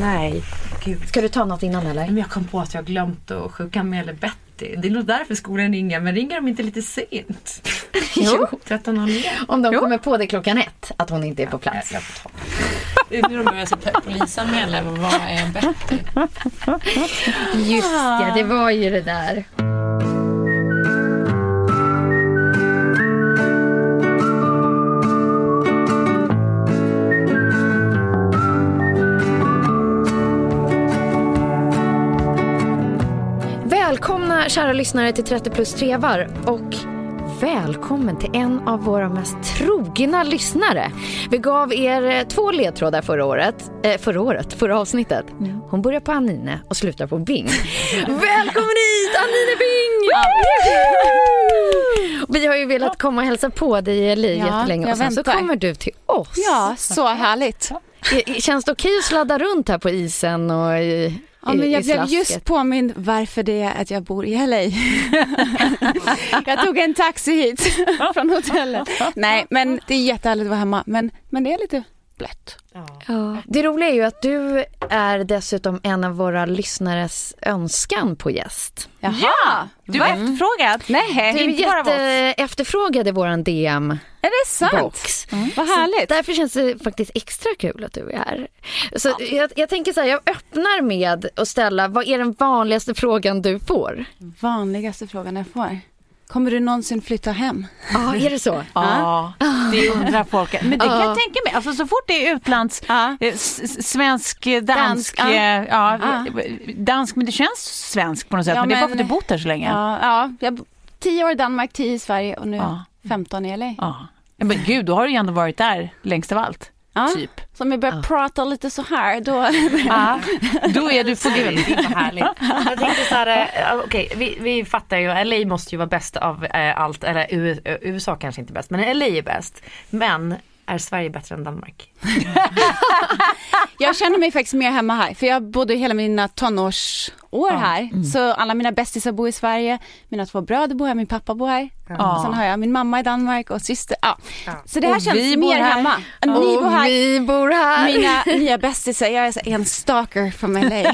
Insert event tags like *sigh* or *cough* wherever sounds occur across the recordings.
Nej, gud. Ska du ta något innan eller? Men jag kom på att jag glömt att sjukanmäla Betty. Det är nog därför skolan ringer, men ringer de inte lite sent? *laughs* Jo. *laughs* 13.01. Om de Jo. kommer på det klockan ett, att hon inte är på plats. Det är nu de börjar så polisanmäla. Vad är Betty? Just ja, det var ju det där. Välkomna kära lyssnare till 30 plus trevar och välkommen till en av våra mest trogna lyssnare. Vi gav er eh, två ledtrådar förra året, eh, förra året, förra avsnittet. Hon börjar på Anine och slutar på Bing. *laughs* Välkommen hit Anine Bing! Vi har ju velat komma och hälsa på dig i LA Ja, jättelänge och sen så kommer du till oss. Ja, så härligt. Känns det okej att sladda runt här på isen och i, Ja, men jag blev just påmind varför det är att jag bor i LA. *laughs* jag tog en taxi hit från hotellet. Nej, men det är jättehärligt att vara hemma. Men, men det är lite blött. Ja. Det roliga är ju att du är dessutom en av våra lyssnares önskan på gäst. Jaha, Ja, du Va? är efterfrågad. Nej, Du är inte bara jätte efterfrågad i våran DM-box. är det sant? Vad härligt. Därför känns det faktiskt extra kul att du är här. Så jag, jag tänker så här, jag öppnar med att ställa, vad är den vanligaste frågan du får? Vanligaste frågan jag får. Kommer du någonsin flytta hem? Ja, är det så? Ja, det undrar folk. Men det kan Ja. jag tänka mig. Alltså, så fort det är utlands... S- Svensk, eh, dansk, Dansk, ja. eh, ja, dansk, men det känns svenskt på något sätt. Ja, men det är bara för att du bott här så länge. Ja, ja jag, tio år i Danmark, tio i Sverige och nu Ja. 15 i LA. Ja. Men gud, då har du ju ändå varit där längst av allt. Ja. Typ. Så om jag börjar prata lite så här, då... Ja. Då är du på grund. Det är så härligt. *laughs* Jag tänkte så här, eh, okej vi, vi fattar ju, LA måste ju vara bäst av eh, allt, eller U- eh, USA kanske inte är bäst, men LA är bäst. Men är Sverige bättre än Danmark? *laughs* Jag känner mig faktiskt mer hemma här, för jag bodde hela mina tonårsår här. Så alla mina bästisar bor i Sverige, mina två bröder bor här, min pappa bor här. Och sen har jag min mamma i Danmark och syster. Ja. Så det här Och känns mer här. hemma. Ni bor här. vi bor här. Mina *laughs* nya bästisar, jag är en stalker från LA. Nej,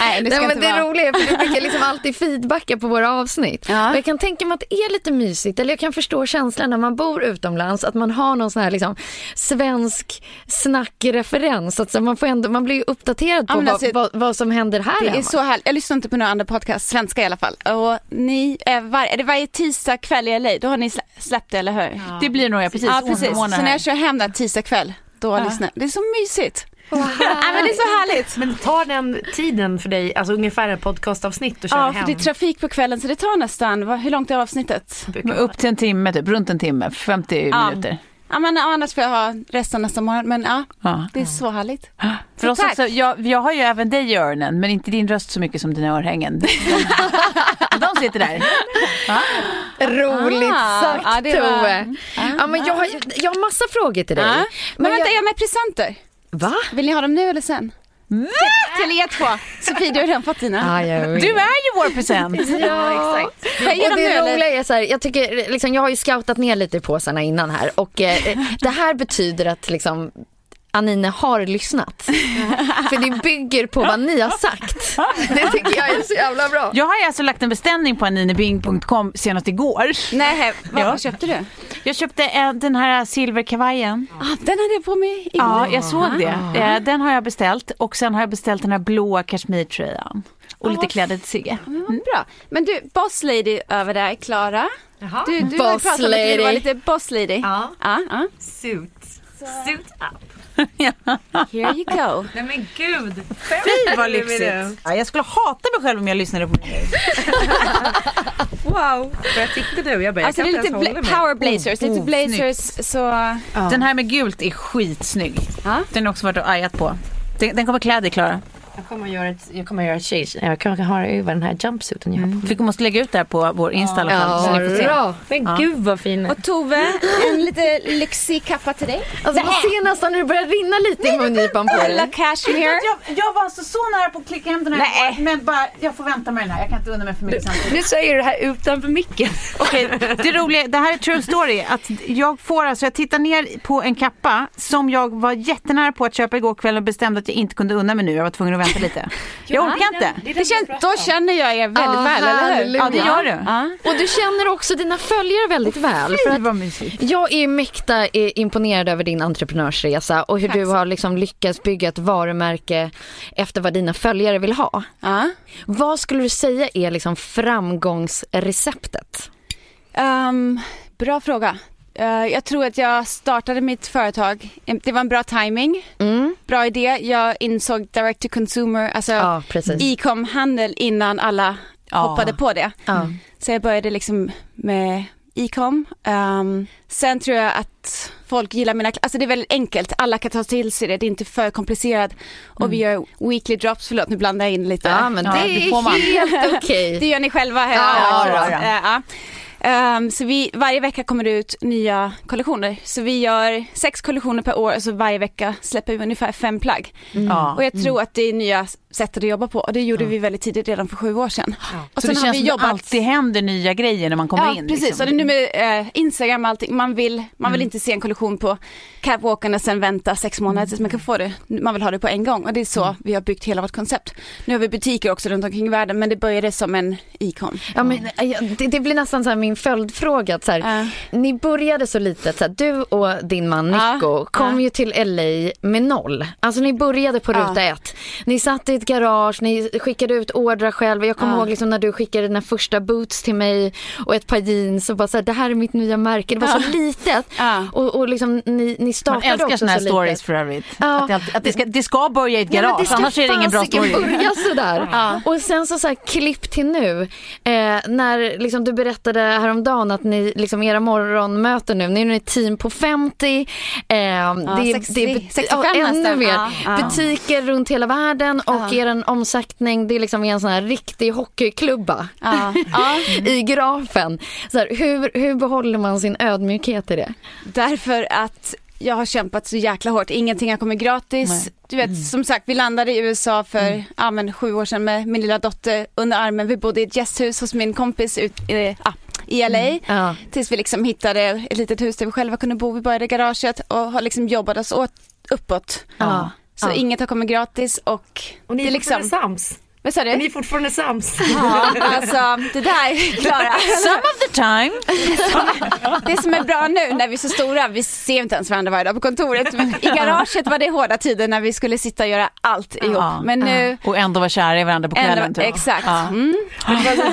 Nej, det ska men inte det vara. är för du brukar liksom alltid feedbacka på våra avsnitt. Ja. Och jag kan tänka mig att det är lite mysigt, eller jag kan förstå känslan när man bor utomlands, att man har någon sån här liksom svensk snackreferens. Att så man, får ändå, man blir ju uppdaterad Ja, på vad, alltså, vad, vad som händer här Det är hemma. så härligt. Jag lyssnar inte på några andra podcast, svenska i alla fall. Och ni, är, var, är det varje tisdag kväll i LA, då har ni slä, släppt det, eller hur? Det blir nog jag precis. Ja, precis. Så när här. jag kör hem där tisdag kväll, då lyssnar jag. Det är så mysigt. *laughs* Ja, men det är så härligt. Men tar den tiden för dig, alltså ungefär ett podcastavsnitt och kör Ja, hem? för det är trafik på kvällen så det tar nästan, vad, hur långt är avsnittet? Upp till en timme, typ, runt en timme, 50 Ja. minuter. Ja, men annars får jag ha resten nästa morgon. Men ja, Ja. det är så härligt. För oss också, jag, jag har ju även dig i öronen, men inte din röst så mycket som dina örhängen. *laughs* De sitter där. Ja. Roligt Ah, sagt ja, det var- Tove. Ja, men jag, har, jag har massa frågor till dig. Ja. Men vänta, jag- jag med presenter. Va? Vill ni ha dem nu eller sen? Till, till er två. Sofie, du har redan fått dina. Ah, jag. Du är ju vår present. *laughs* Ja, exakt. Och det roliga är så här, jag tycker, liksom, jag har ju scoutat ner lite i påsarna innan här och eh, det här betyder att liksom Anine har lyssnat. *laughs* För det bygger på vad ni har sagt. Det tycker jag är så jävla bra. Jag har alltså lagt en beställning på aninebing.com senast igår. Nej, vad, *laughs* Ja. köpte du? Jag köpte eh, den här silverkavajen. Ah, den hade jag på mig igår. Ja, jag såg det. Eh, Den har jag beställt och sen har jag beställt den här blåa kashmirtröjan. Och lite kläder till Sigge. Men vad bra. Men du, boss lady över där, Klara. Du, du Boss har ju pratat om att du lady. lite boss lady. Ja. Ja, ja. Suit. Suit up. Here you go. Nej men gud. Fy vad lyxigt. Ja, jag skulle hata mig själv om jag lyssnade på mig. *laughs* Wow. Vad tyckte du? Jag bara, Alltså det är lite bla- power blazers, lite Oh, blazers så... Den här med gult är skitsnygg. Ja. Den har också varit och ajat på. Den, den kommer klä dig Klara. Jag kommer att göra ett, jag kommer att göra ett change. Jag kan ha över den här jumpsuiten jag har på mig. Vi måste lägga ut det här på vår Insta i alla fall. se. bra. Men gud vad fin. Och Tove, en lite lyxig kappa till dig. Alltså, man ser nästan hur det börjar rinna lite i mungipan på Alla dig. cashmere. Jag, jag var alltså så nära på att klicka hem den här. Nej. Men bara, jag får vänta med den här. Jag kan inte unna mig för mycket samtidigt. Nu säger du det här utanför micken. *laughs* Okej, det roliga, det här är true story. Att jag får alltså, jag tittar ner på en kappa som jag var jättenära på att köpa igår kväll och bestämde att jag inte kunde unna mig nu. Jag var tvungen att vänta lite. *laughs* Jag orkar inte. Det kän, då känner jag er väldigt Ja, väl, eller hur? Ja, det gör du. Ja. Och du känner också dina följare väldigt väl. För att vad mysigt. jag är mäkta imponerad över din entreprenörsresa och hur Tack du har liksom lyckats bygga ett varumärke efter vad dina följare vill ha. Ja. Vad skulle du säga är liksom framgångsreceptet? Ehm, bra fråga. Eh, jag tror att jag startade mitt företag, det var en bra timing, Mm. bra idé. Jag insåg direct to consumer, alltså Ja, e-com-handel innan alla Ja. hoppade på det. Ja. Så jag började liksom med e-com. Ehm, sen tror jag att folk gillar mina alltså det är väldigt enkelt, alla kan ta till sig det, det är inte för komplicerat. Och vi gör weekly drops, förlåt nu blandar jag in lite. Ja men Ja, det det är helt *laughs* okej. Det gör ni själva här. Ja, ja, ja. Ehm, så vi, varje vecka kommer det ut nya kollektioner. Så vi gör sex kollektioner per år och så varje vecka släpper vi ungefär fem plagg. Ja. Och jag tror att det är nya sättet att jobba på och det gjorde vi väldigt tidigt, redan för sju år sedan. Och Så det känns som det alltid händer nya grejer när man kommer Ja in. precis, liksom. och det är nu med eh, Instagram och allting, man vill, man vill inte se en kollektion på catwalken och sen vänta sex månader tills man kan få det. Man vill ha det på en gång och det är så vi har byggt hela vårt koncept. Nu har vi butiker också runt omkring i världen men det började som en e-com. Ja, men, eh, det, det blir nästan så här min följdfråga. Att så här, Ja. Ni började så litet, så här, du och din man Ja, Nico kom ja. ju till LA med noll. Alltså ni började på ruta Ja. ett. Ni satt i ett garage, ni skickade ut ordrar själva. Jag kommer Ja. ihåg liksom när du skickade dina första boots till mig och ett par jeans och bara så här, det här är mitt nya märke. Det var så litet. Ja. Och, och liksom ni, ni Man startade älskar också såna här så stories litet. för övrigt. Ja. Att, det, alltid- att det, ska, det ska börja i ett Ja, garage, ska annars är det ingen bra story. börja sådär. Ja. Och sen så, så här, klipp till nu. Eh, när liksom, du berättade häromdagen att ni, liksom, era morgonmöten nu, ni är ett team på 50. Eh, det, är- 60, det, är- 65 ja, ännu nästan. mer. Ja, ja. Butiker runt hela världen och Ja. er omsättning, det är liksom en sån här riktig hockeyklubba *laughs* i grafen. Så här, hur, hur behåller man sin ödmjukhet i det? Därför att jag har kämpat så jäkla hårt, ingenting har kommit gratis. Nej. Du vet, som sagt, vi landade i USA för ja, men, sju år sedan med min lilla dotter under armen. Vi bodde i ett gästhus hos min kompis ut, eh, i LA. Ja. Tills vi liksom hittade ett litet hus där vi själva kunde bo. Vi började i garaget och har liksom jobbat oss åt, uppåt. Ja. Så Ja. inget har kommit gratis och, Och ni det är liksom... sams. Vad sa du? Ni är fortfarande sams. Ja, alltså det där Klara. Some of the time. Det som är bra nu när vi är så stora, vi ser inte ens varandra varje dag på kontoret. Men I garaget var det hårda tider när vi skulle sitta och göra allt ihop. Ja. Men nu, Och ändå vara kära i varandra på kvällen. ändå, jag. exakt. Ja. Mm.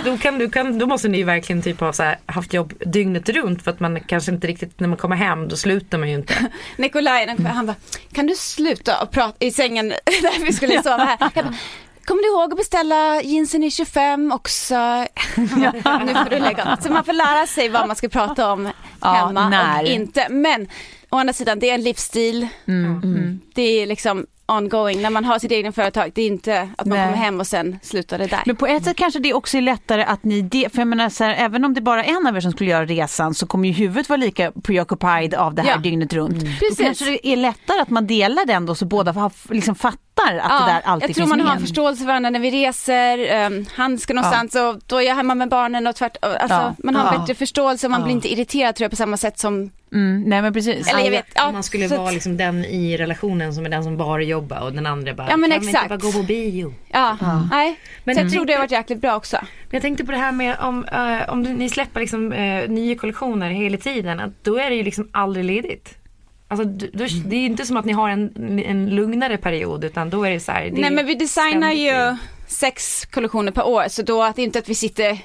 Då, kan, du kan, då måste ni ju verkligen typ ha så här, haft jobb dygnet runt för att man kanske inte riktigt, när man kommer hem då slutar man ju inte. Nikolaj, han bara, kan du sluta och prata i sängen *laughs* där vi skulle sova här? Kommer du ihåg att beställa jeansen i 25 också? *laughs* Ja, nu får du lägga. Så man får lära sig vad man ska prata om Ja, hemma när. och inte. Men å andra sidan, det är en livsstil. Mm. Mm. Det är liksom ongoing. När man har sitt egna företag, det är inte att man Nej. kommer hem och sen slutar det där. Men på ett sätt kanske det också är lättare att ni, de, för jag menar så här, även om det bara är en av er som skulle göra resan så kommer ju huvudet vara lika preoccupied av det här Ja. dygnet runt. Då Precis. kanske det är lättare att man delar den då så båda har, liksom fattar att det där alltid jag tror finns man med. har förståelse för varandra när vi reser, um, han ska någonstans och då är jag hemma med barnen och tvärt, alltså, Ja. man har Ja. bättre förståelse och man blir inte irriterad tror jag på samma sätt som, Mm, nej men precis. eller jag vet, ja, man skulle vara att- liksom den i relationen som är den som bara jobbar och den andra bara Ja, men kan vi exakt. inte bara gå på bio? ja, nej. Men så jag jag tror det har varit jäkligt bra också. Men jag tänkte på det här med om, eh, om ni släpper liksom, eh, nya kollektioner hela tiden, att då är det ju liksom aldrig ledigt. Alltså, du, du, det är ju inte som att ni har en, en lugnare period utan då är det så här. Det Nej men vi designar ständigt ju sex kollektioner per år så då att inte att vi sitter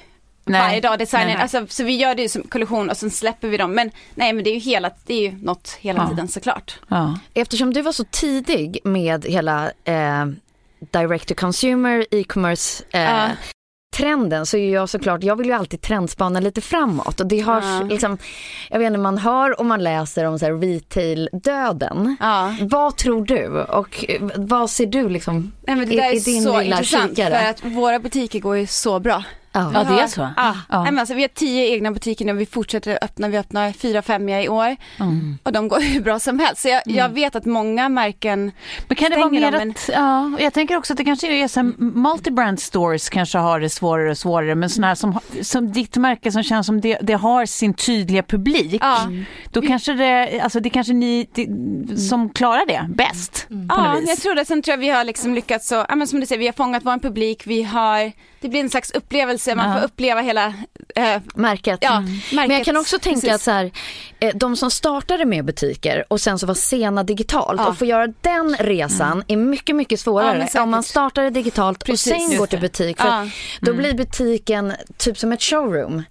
Nej. varje dag designar, Nej, nej. Alltså, så vi gör det ju som kollektion och sen släpper vi dem. Men nej men det är ju hela, det är ju något hela Ja. tiden såklart. Ja. Eftersom du var så tidig med hela eh, direct to consumer e-commerce eh, Ja. Trenden så är jag såklart, jag vill ju alltid trendspana lite framåt och det har Ja. liksom, jag vet inte, man hör och man läser om så här retail-döden. Ja. Vad tror du och vad ser du liksom Nej men det i, där är, i din så lilla intressant kikare? för att våra butiker går ju så bra. Ja. Ja, Vi det är har- så? Ja. Ja. Nej, men alltså, vi har tio egna butiker nu och vi fortsätter öppna. Vi öppnar fyra, fem i år Mm. och de går *laughs* hur bra som helst. Så jag, jag vet att många märken Men kan det vara mer dem, att, ja, jag tänker också att det kanske är så multibrand stores kanske har det svårare och svårare men sådana här som, som ditt märke som känns som det, det har sin tydliga publik. Ja. Då kanske det, alltså det kanske ni det, som klarar det bäst på Ja, jag tror det. Sen tror jag vi har liksom lyckats så, ja men som du säger, vi har fångat vår publik, vi har, det blir en slags upplevelse, man Ja. får uppleva hela, eh, Märket. ja, Men märket. jag kan också tänka Precis. att så här, eh, de som startade med butiker och sen så var sena digitalt Ja. och få göra den resan är mycket, mycket Ja, svårare men säkert. om man startade digitalt Precis. och sen Just går till butik. För Ja. Då blir butiken typ som ett showroom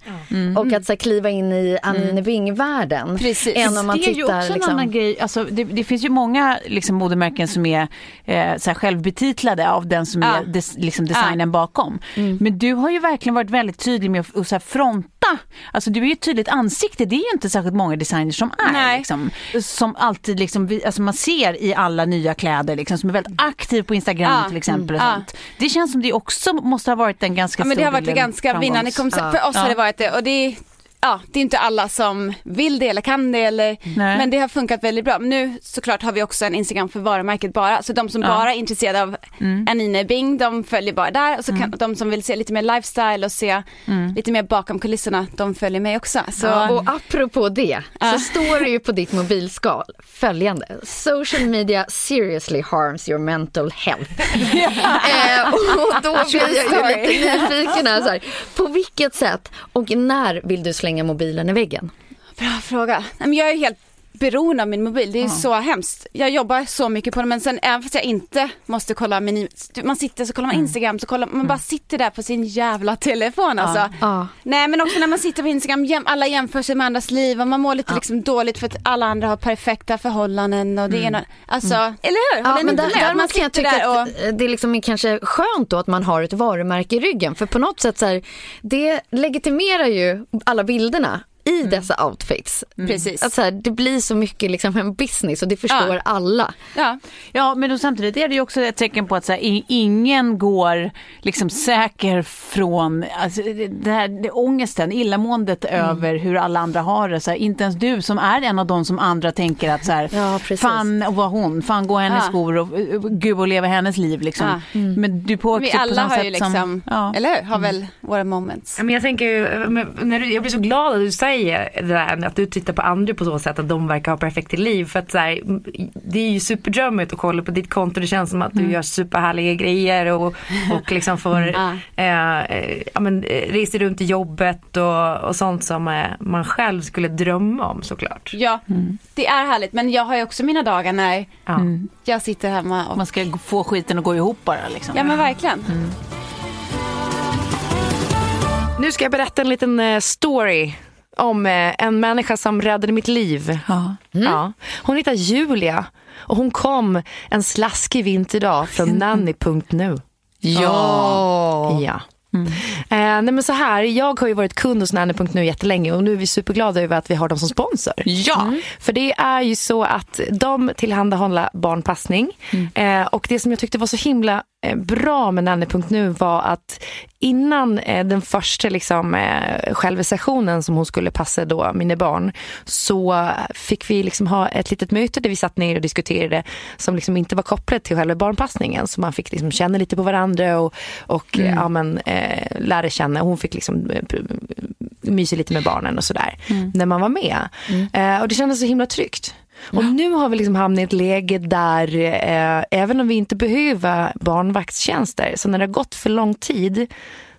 och att så här, kliva in i Anine Bing-världen. Precis. Än om man det är ju tittar också liksom, en annan grej, alltså, det, det finns ju många liksom, modemärken som är eh, så här, självbetitlade av den som Ja. är des, liksom, designen bakom. Men du har ju verkligen varit väldigt tydlig med att att fronta, alltså du är ju ett tydligt ansikte, det är ju inte särskilt många designers som är. Liksom, som alltid liksom, alltså man ser i alla nya kläder liksom, som är väldigt aktiv på Instagram till exempel. Och Mm. sånt. Det känns som det också måste ha varit en ganska Ja men det stor har varit ganska vinnande för oss har det varit det och det Ja, det är inte alla som vill det eller kan det eller, Nej. men det har funkat väldigt bra. Men nu såklart har vi också en Instagram för varumärket bara, så de som bara är intresserade av Anine Bing, de följer bara där och så kan de som vill se lite mer lifestyle och se lite mer bakom kulisserna, de följer mig också. Så, Ja, och apropå det Ja. så *laughs* står det ju på ditt mobilskal följande. Social media seriously harms your mental health. *laughs* eh, och då blir jag ju lite nyfiken här, så här. På vilket sätt och när vill du slänga slänga mobilen i väggen? Bra fråga. Jag är helt beroende av min mobil, det är så hemskt. Jag jobbar så mycket på den men sen även fast jag inte måste kolla meny, man sitter så kollar man Instagram så kollar man bara sitter där på sin jävla telefon alltså. Ja. Nej men också när man sitter på Instagram, alla jämför sig med andras liv och man mår lite liksom dåligt för att alla andra har perfekta förhållanden och det ena, alltså, eller hur? Ja, Håller ni men där? Att man kan jag tycka där och... att det liksom är kanske skönt då att man har ett varumärke i ryggen. För på något sätt så här, det legitimerar ju alla bilderna i dessa outfits. Precis. Att så här, det blir så mycket liksom en business och det förstår Ja. alla. Ja. Ja, men då samtidigt är det ju också ett tecken på att så här, ingen går liksom säker från alltså, det- här, det, ångesten, illamåendet Mm. över hur alla andra har det. Så här, inte ens du som är en av de som andra tänker att så här, Ja, fan vad hon, fan gå hennes Ja. skor och uh, gud och leva hennes liv liksom. Ja. Men du på Vi på alla samma har sätt ju liksom, som, ja. eller hur? Har väl våra moments. Ja, men jag tänker men när du, jag blir så glad att du säger det där att du tittar på andra på så sätt att de verkar ha perfekt liv. För att så här, det är ju superdrömmigt att kolla på ditt konto. Det känns som att du gör superhärliga grejer och, och liksom får *laughs* Ja. eh, eh, ja, men, eh, reser runt i jobbet och, och sånt som eh, man själv skulle drömma om såklart. Ja, det är härligt men jag har ju också mina dagar när Ja. jag sitter hemma och Man ska få skiten att gå ihop bara liksom. Ja men verkligen. Nu ska jag berätta en liten eh, story om eh, en människa som räddade mitt liv. Ja. Ja. Hon heter Julia och hon kom en slaskig vinterdag från nanny.nu. Ja. Ja. Eh, nej men så här, jag har ju varit kund hos Nanny.nu jättelänge och nu är vi superglada över att vi har dem som sponsor. Ja. För det är ju så att de tillhandahåller barnpassning. Eh, och det som jag tyckte var så himla bra med Nanny.nu var att innan eh, den första liksom, eh, själva sessionen som hon skulle passa då mina barn så fick vi liksom ha ett litet möte där vi satt ner och diskuterade som liksom inte var kopplat till själva barnpassningen. Så man fick liksom känna lite på varandra och, och eh, ja, men, eh, lära känna. Hon fick liksom eh, mysa lite med barnen och sådär när man var med. Eh, och det kändes så himla tryggt. Och nu har vi liksom hamnat i ett läge där eh, även om vi inte behöver barnvaktstjänster, så när det har gått för lång tid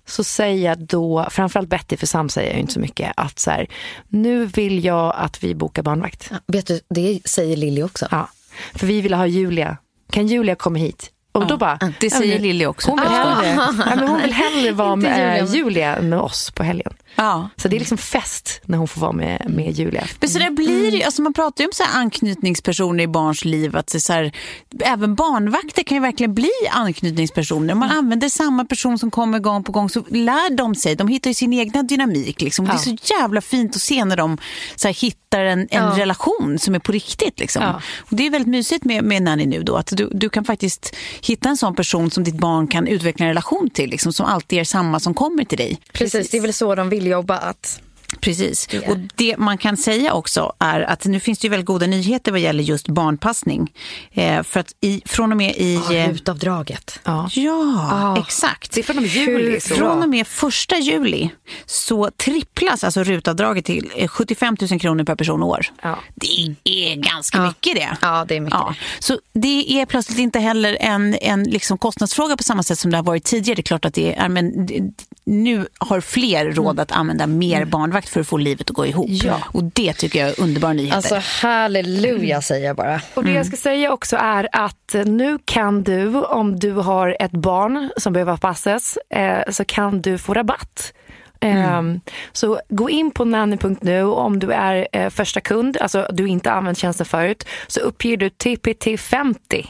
så säger jag då, framförallt Betty, för Sam säger jag ju inte så mycket, att så här, nu vill jag att vi bokar barnvakt. Vet du, det säger Lilly också. Ja, för vi vill ha Julia. Kan Julia komma hit? Och då bara, Det ja, säger men- Lilly också. Hon vill, hellre, *laughs* ja, men hon vill hellre vara Inte med Julia. Julia än med oss på helgen. Ja. Så det är liksom fest när hon får vara med, med Julia. Men så det blir ju, alltså man pratar ju om så här anknytningspersoner i barns liv. Att så här, även barnvakter kan ju verkligen bli anknytningspersoner. Om man använder samma person som kommer gång på gång så lär de sig. De hittar ju sin egna dynamik. Liksom. Det är så jävla fint att se när de så här, hittar en, en relation som är på riktigt. Liksom. Ja. Och det är väldigt mysigt med, med Nanny nu då. Att du, du kan faktiskt hitta en sån person som ditt barn kan utveckla en relation till. Liksom, som alltid är samma som kommer till dig. Precis, det är väl så de vill jobba. Att... Precis. Och det man kan säga också är att nu finns det ju väldigt goda nyheter vad gäller just barnpassning. Eh, för att i, från och med i... eh, Rutavdraget. Ja. Ja, exakt. Det är från och med juli. Så. Från och med första juli så tripplas alltså rutavdraget till eh, 75 000 kronor per person och år. Ja. Det är ganska mycket det. Ja, det är mycket Ja, så det är plötsligt inte heller en, en liksom kostnadsfråga på samma sätt som det har varit tidigare. Det är klart att det är, men det- nu har fler råd att använda mer barnvakt för att få livet att gå ihop. Ja. Och det tycker jag är underbara nyheter. Alltså halleluja säger jag bara. Och det jag ska säga också är att nu kan du, om du har ett barn som behöver passas, eh, så kan du få rabatt. Ehm, Så gå in på nanny.nu om du är eh, första kund, alltså du inte använt tjänsten förut, så uppger du TPT50.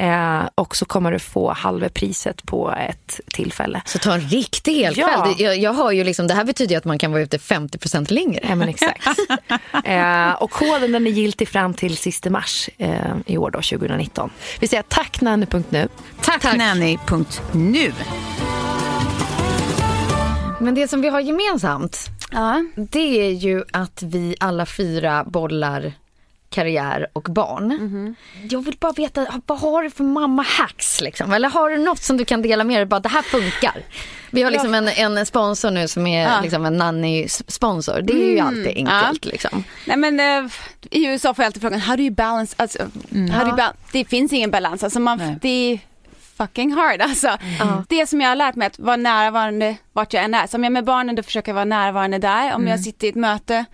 Eh, och så kommer du få halva priset på ett tillfälle. Så ta en riktig helkväll. Ja. Det- Jag, jag har ju liksom, det här betyder ju att man kan vara ute 50% längre. Ja, men exakt. *laughs* eh, och koden den är giltig fram till sista mars eh, i år, då, 2019. Vi säger tack nanny.nu. Tack, Tack. Nanny.nu. Men det som vi har gemensamt, Ja. det är ju att vi alla fyra bollar karriär och barn. Jag vill bara veta, vad har du för mamma-hacks liksom? Eller har du något som du kan dela med dig? Bara, det här funkar. Vi har liksom en, en sponsor nu som är Ja. liksom en nanny-sponsor. Det är ju alltid enkelt liksom. Nej men eh, i USA får jag alltid frågan, how do you balance, alltså, how do you bal- det finns ingen balans, alltså man, det är fucking hard alltså. Det som jag har lärt mig att vara närvarande vart jag än är, så om jag är med barnen då försöker jag vara närvarande där, om jag sitter i ett möte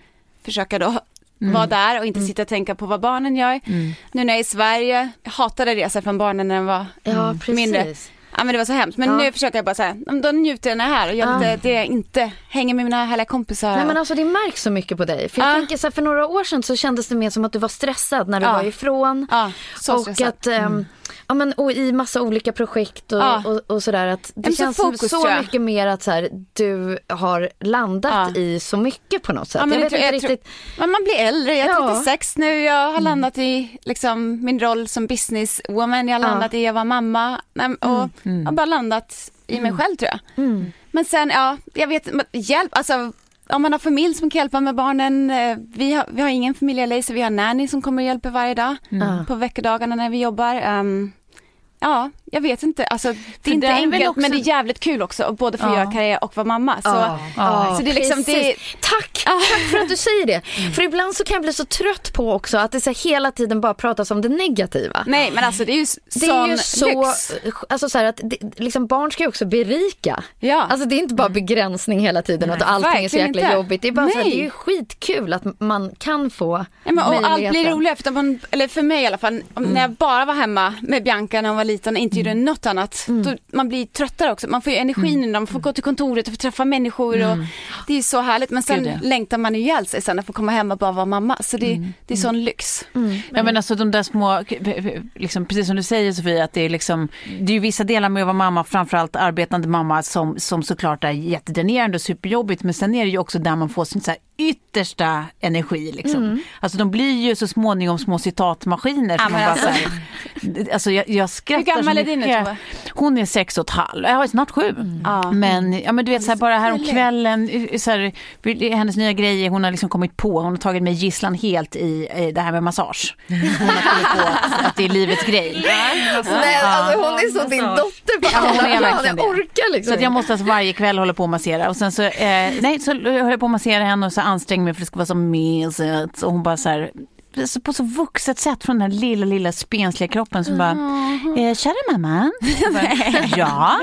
försöka då vara där och inte sitta och tänka på vad barnen gör. Nu när jag är i Sverige, jag hatade resa från barnen när de var Ja, precis. mindre. Ja men det var så hemskt. Men Ja. nu försöker jag bara säga, då njuter jag när jag är här och gör Ja. lite det jag inte hänger med mina härliga kompisar. Nej men alltså det märks så mycket på dig. För jag Ja. tänker så här, för några år sedan så kändes det mer som att du var stressad när du Ja. var ifrån. Ja, så och stressad. att, ehm, ja men och i massa olika projekt och, Ja. och, och sådär att det men så känns som fokus, så tror jag. mycket mer att så här, du har landat Ja. i så mycket på något sätt. Ja, men jag vet tror- inte jag riktigt. Men man blir äldre, jag är Ja. 36 nu, jag har landat i liksom, min roll som businesswoman, jag har Ja. landat i att vara mamma och jag har bara landat i mig själv tror jag. Men sen, ja, jag vet hjälp, alltså om man har familj som kan hjälpa med barnen, eh, vi har, vi har ingen familj i LA så vi har nanny som kommer och hjälper varje dag på veckodagarna när vi jobbar. Ehm, ja, jag vet inte, alltså det är inte det är enkelt också- men det är jävligt kul också, både för att Ja. göra karriär och vara mamma. Så, Ja, så det är liksom, det. Tack, tack för att du säger det. *laughs* För ibland så kan jag bli så trött på också att det så hela tiden bara pratas om det negativa. nej men alltså det är ju Det är ju så, lyx. alltså så här att det, liksom barn ska ju också berika. Ja. Alltså det är inte bara begränsning hela tiden och att allting är så verkligen jäkla inte. jobbigt. Det är bara så här, Nej. det är ju skitkul att man kan få Ja, men, och allt blir roligare, för, att man, eller för mig i alla fall, om, när jag bara var hemma med Bianca när hon var liten och inte äventyr än något annat. Då, man blir tröttare också, man får ju energi nu när man får gå till kontoret och få träffa människor och det är så härligt. Men sen längtar man ju ihjäl sig sen att få komma hem och bara vara mamma. Så det, det är sån lyx. Ja, men alltså de där små, liksom, precis som du säger Sofia, att det är liksom, det är ju vissa delar med att vara mamma, framförallt arbetande mamma, som, som såklart är jättedränerande och superjobbigt, men sen är det ju också där man får sin så här yttersta energi. Liksom. Alltså de blir ju så småningom små citatmaskiner. som Mm. Ja, man men bara, alltså- så här, *laughs* alltså jag, jag skrattar Hur gammal är din. Tove? Hon är sex och ett halvt, jag är snart sju. Ja. Men, ja, men du vet så här, bara här om kvällen, så här, hennes nya grejer, hon har liksom kommit på, hon har tagit mig gisslan helt i eh, det här med massage. Hon har kommit på att, att det är livets grej. *laughs* Nej, alltså hon är så din dotter på Ja, hon är alla plan. verkligen Jag orkar liksom Så att jag måste alltså varje kväll hålla på och massera. Och sen så, eh, nej, så höll jag på att massera henne och så ansträngde mig för det ska vara så mesigt. Och hon bara så här, så på så vuxet sätt från den här lilla, lilla spensliga kroppen som bara, eh, kära mamma. Bara, *laughs* ja.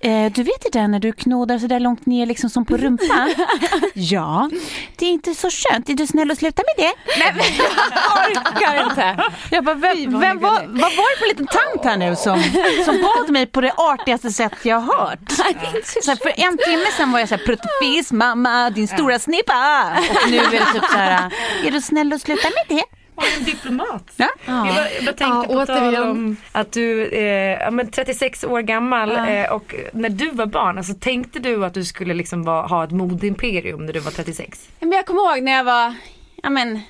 Eh, du vet det där när du knådar så där långt ner liksom som på rumpan? *laughs* ja. Det är inte så skönt. Är du snäll och sluta med det? Nej, men jag orkar inte. Jag bara, vem, vem var, vad var det för liten tant här nu som, som bad mig på det artigaste sätt jag har hört? Så här, för en timme sedan var jag så här, pruttfis mamma, din stora snippa. Och nu är det typ så här, är du snäll och sluta med det? En diplomat. Ja. Jag, bara, jag bara tänkte Ja, på tal om att du är ja, men 36 år gammal eh, och när du var barn, alltså, tänkte du att du skulle liksom vara, ha ett modeimperium när du var 36? Ja, Men jag kommer ihåg när jag var, ja men,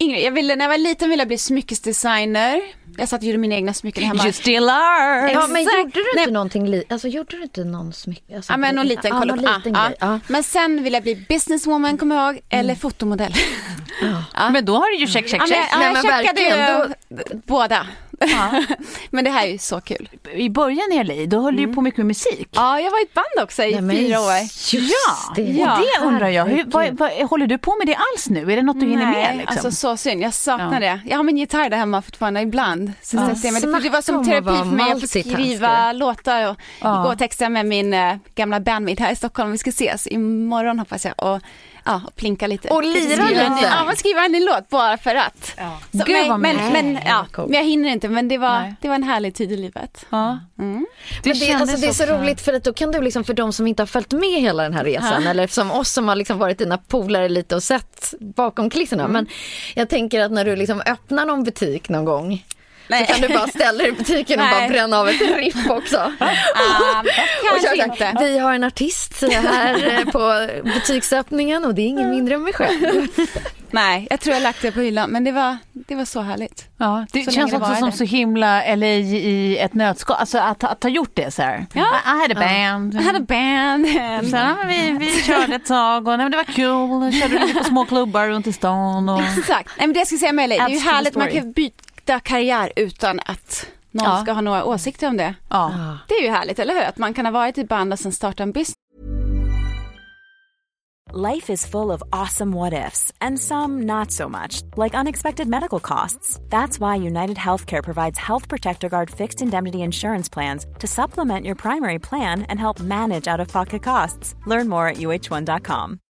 yngre. Jag ville, när jag var liten ville jag bli smyckesdesigner. Jag satt och gjorde mina egna smycken hemma. You still are. Ja, men gjorde du inte Nej. någonting, li- alltså gjorde du inte någon smycke? Alltså, Ja men någon liten, kolla liten ja, ja. Ja. Men sen vill jag bli businesswoman kommer jag ihåg, eller fotomodell. Men då har du ju check, check, Ja, men, check. ja, Nej, jag men checkade ju båda. *laughs* men det här är ju så kul. I början i LA, då höll du ju på mycket med musik. Ja, jag var i ett band också i Nej, men fyra år. Just Ja, det. och det undrar jag. Hur, vad, vad, håller du på med det alls nu? Är det något du hinner med? Liksom? alltså så synd. Jag saknar Ja. det. Jag har min gitarr där hemma fortfarande ibland. Så Ja. jag mig. För det var som terapi för mig att få multitasker. skriva låtar och Ja. gå och texta med min äh, gamla bandmate här i Stockholm. Vi ska ses imorgon hoppas jag. Och, ja, och plinka lite. Och lira Skriva en- lite. Ja, man skriver en låt bara för att. Så, Gud, men, vad men, men, ja, men jag hinner inte. Men det var, Nej. det var en härlig tid i livet. ja. Mm. Det, Men det, alltså, det är så också- roligt för att då kan du liksom för de som inte har följt med hela den här resan eller som oss som har liksom varit dina polare lite och sett bakom kulisserna. Men jag tänker att när du liksom öppnar någon butik någon gång Nej. så kan du bara ställa dig i butiken och bara bränna av ett riff också. Ah, Och kanske inte. Vi har en artist här eh, på butiksöppningen och det är ingen mindre än mig själv. *laughs* Nej, jag tror jag lagt det på hyllan. Men det var, det var så härligt. Ja, det Så känns det också var som det. så himla LA i ett nötskal. Alltså att, att ha gjort det så här. Ja. I, I had a band. Jag hade band. Så, ja, men vi, vi *laughs* körde ett tag och nej, men det var kul. Körde lite på små klubbar runt i stan. Och... Exakt. Nej, men det jag ska säga med LA, det är ju härligt. Man kan byta karriär utan att någon Ja. ska ha några åsikter om det. Ja. Det är ju härligt, eller hur? Att man kan ha varit i band och sen starta en business. Life is full of awesome what ifs, and some not so much, like unexpected medical costs. That's why United Healthcare provides Health Protector Guard fixed indemnity insurance plans to supplement your primary plan and help manage out of pocket costs. Learn more at uh1.com.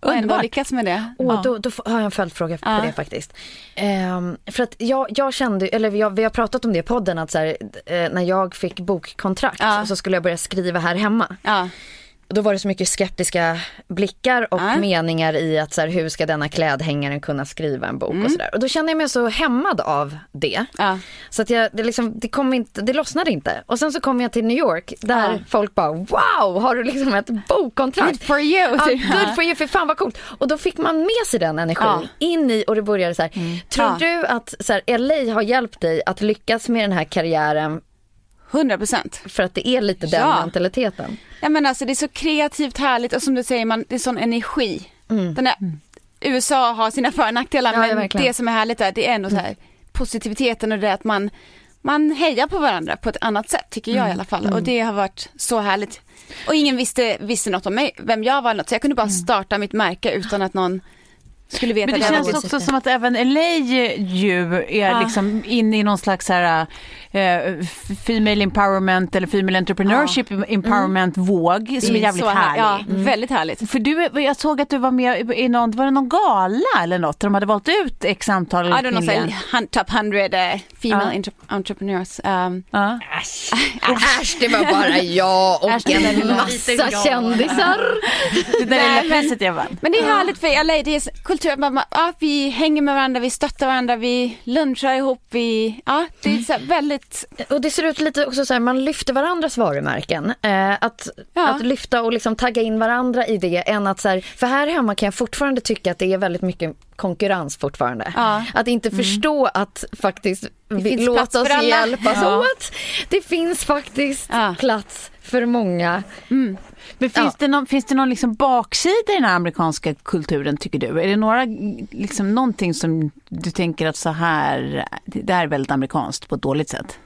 Och ändå Underbart. lyckats med det. Och då, då har jag en följdfråga på Ja. det faktiskt. Ehm, för att jag, jag kände, eller jag, vi har pratat om det i podden, att så här, eh, när jag fick bokkontrakt Ja. så skulle jag börja skriva här hemma. Då var det så mycket skeptiska blickar och Ja. meningar i att så här, hur ska denna klädhängaren kunna skriva en bok och sådär. Och då kände jag mig så hämmad av det. Ja. Så att jag, det, liksom, det, kom inte, det lossnade inte. Och sen så kom jag till New York där Ja. folk bara wow, har du liksom ett bokkontrakt? Good for you. Ja, *laughs* good for you, för fan vad coolt. Och då fick man med sig den energin in i och det började så här. Tror Ja. du att så här, LA har hjälpt dig att lyckas med den här karriären 100 procent. för att det är lite den Ja. mentaliteten? Ja men alltså det är så kreativt härligt och som du säger, man, det är sån energi. Den är, USA har sina för och nackdelar Ja, men verkligen. det som är härligt är, det är ändå så här positiviteten och det att man, man hejar på varandra på ett annat sätt tycker jag i alla fall. Och det har varit så härligt. Och ingen visste, visste något om mig, vem jag var något, så jag kunde bara starta mitt märke utan att någon skulle veta Men det jag känns var också som att även LA ju är Ja. liksom inne i någon slags här, eh, f- female empowerment eller female entrepreneurship empowerment våg som är jävligt så här- härlig. Ja, väldigt härligt. För du, jag såg att du var med i någon, var det någon gala eller något där de hade valt ut x antal know, kvinnliga? så här, top 100 uh, female Ja. entre- entrepreneurs. Um, Ja. Äsch, det var bara jag och Äsch, det en massa kändisar. Det där lilla priset jag vann. Men det är härligt för LA, det är s- att man, ja, vi hänger med varandra, vi stöttar varandra, vi lunchar ihop, vi, ja det är så väldigt, Och det ser ut lite också så här, man lyfter varandras varumärken. Eh, att, Ja. att lyfta och liksom tagga in varandra i det än att så här, för här hemma kan jag fortfarande tycka att det är väldigt mycket konkurrens fortfarande. Ja. Att inte förstå att faktiskt vi, låt oss hjälpas Ja. åt. Det finns faktiskt plats för många. Men finns, Ja. det någon, finns det någon liksom baksida i den här amerikanska kulturen tycker du? Är det några, liksom någonting som du tänker att så här, det här är väldigt amerikanskt på ett dåligt sätt?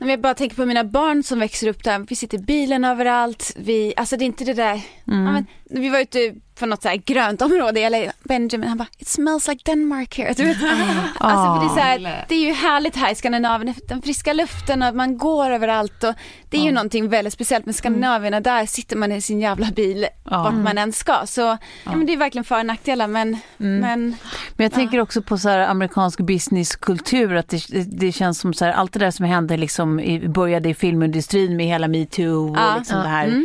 Om jag bara tänker på mina barn som växer upp där, vi sitter i bilen överallt, vi, alltså det är inte det där, ja, men, vi var ute på något så här grönt område, eller Benjamin han bara it smells like Denmark here. Du vet? *laughs* Alltså för det, är så här, det är ju härligt här i Skandinavien, den friska luften och man går överallt och det är ju någonting väldigt speciellt med Skandinavien och där sitter man i sin jävla bil vart man än ska. Så ja. men det är verkligen för och nackdelar men, men Men jag tänker också på så här amerikansk businesskultur, att det, det känns som så här, allt det där som hände liksom i, började i filmindustrin med hela metoo och Ja. liksom det här.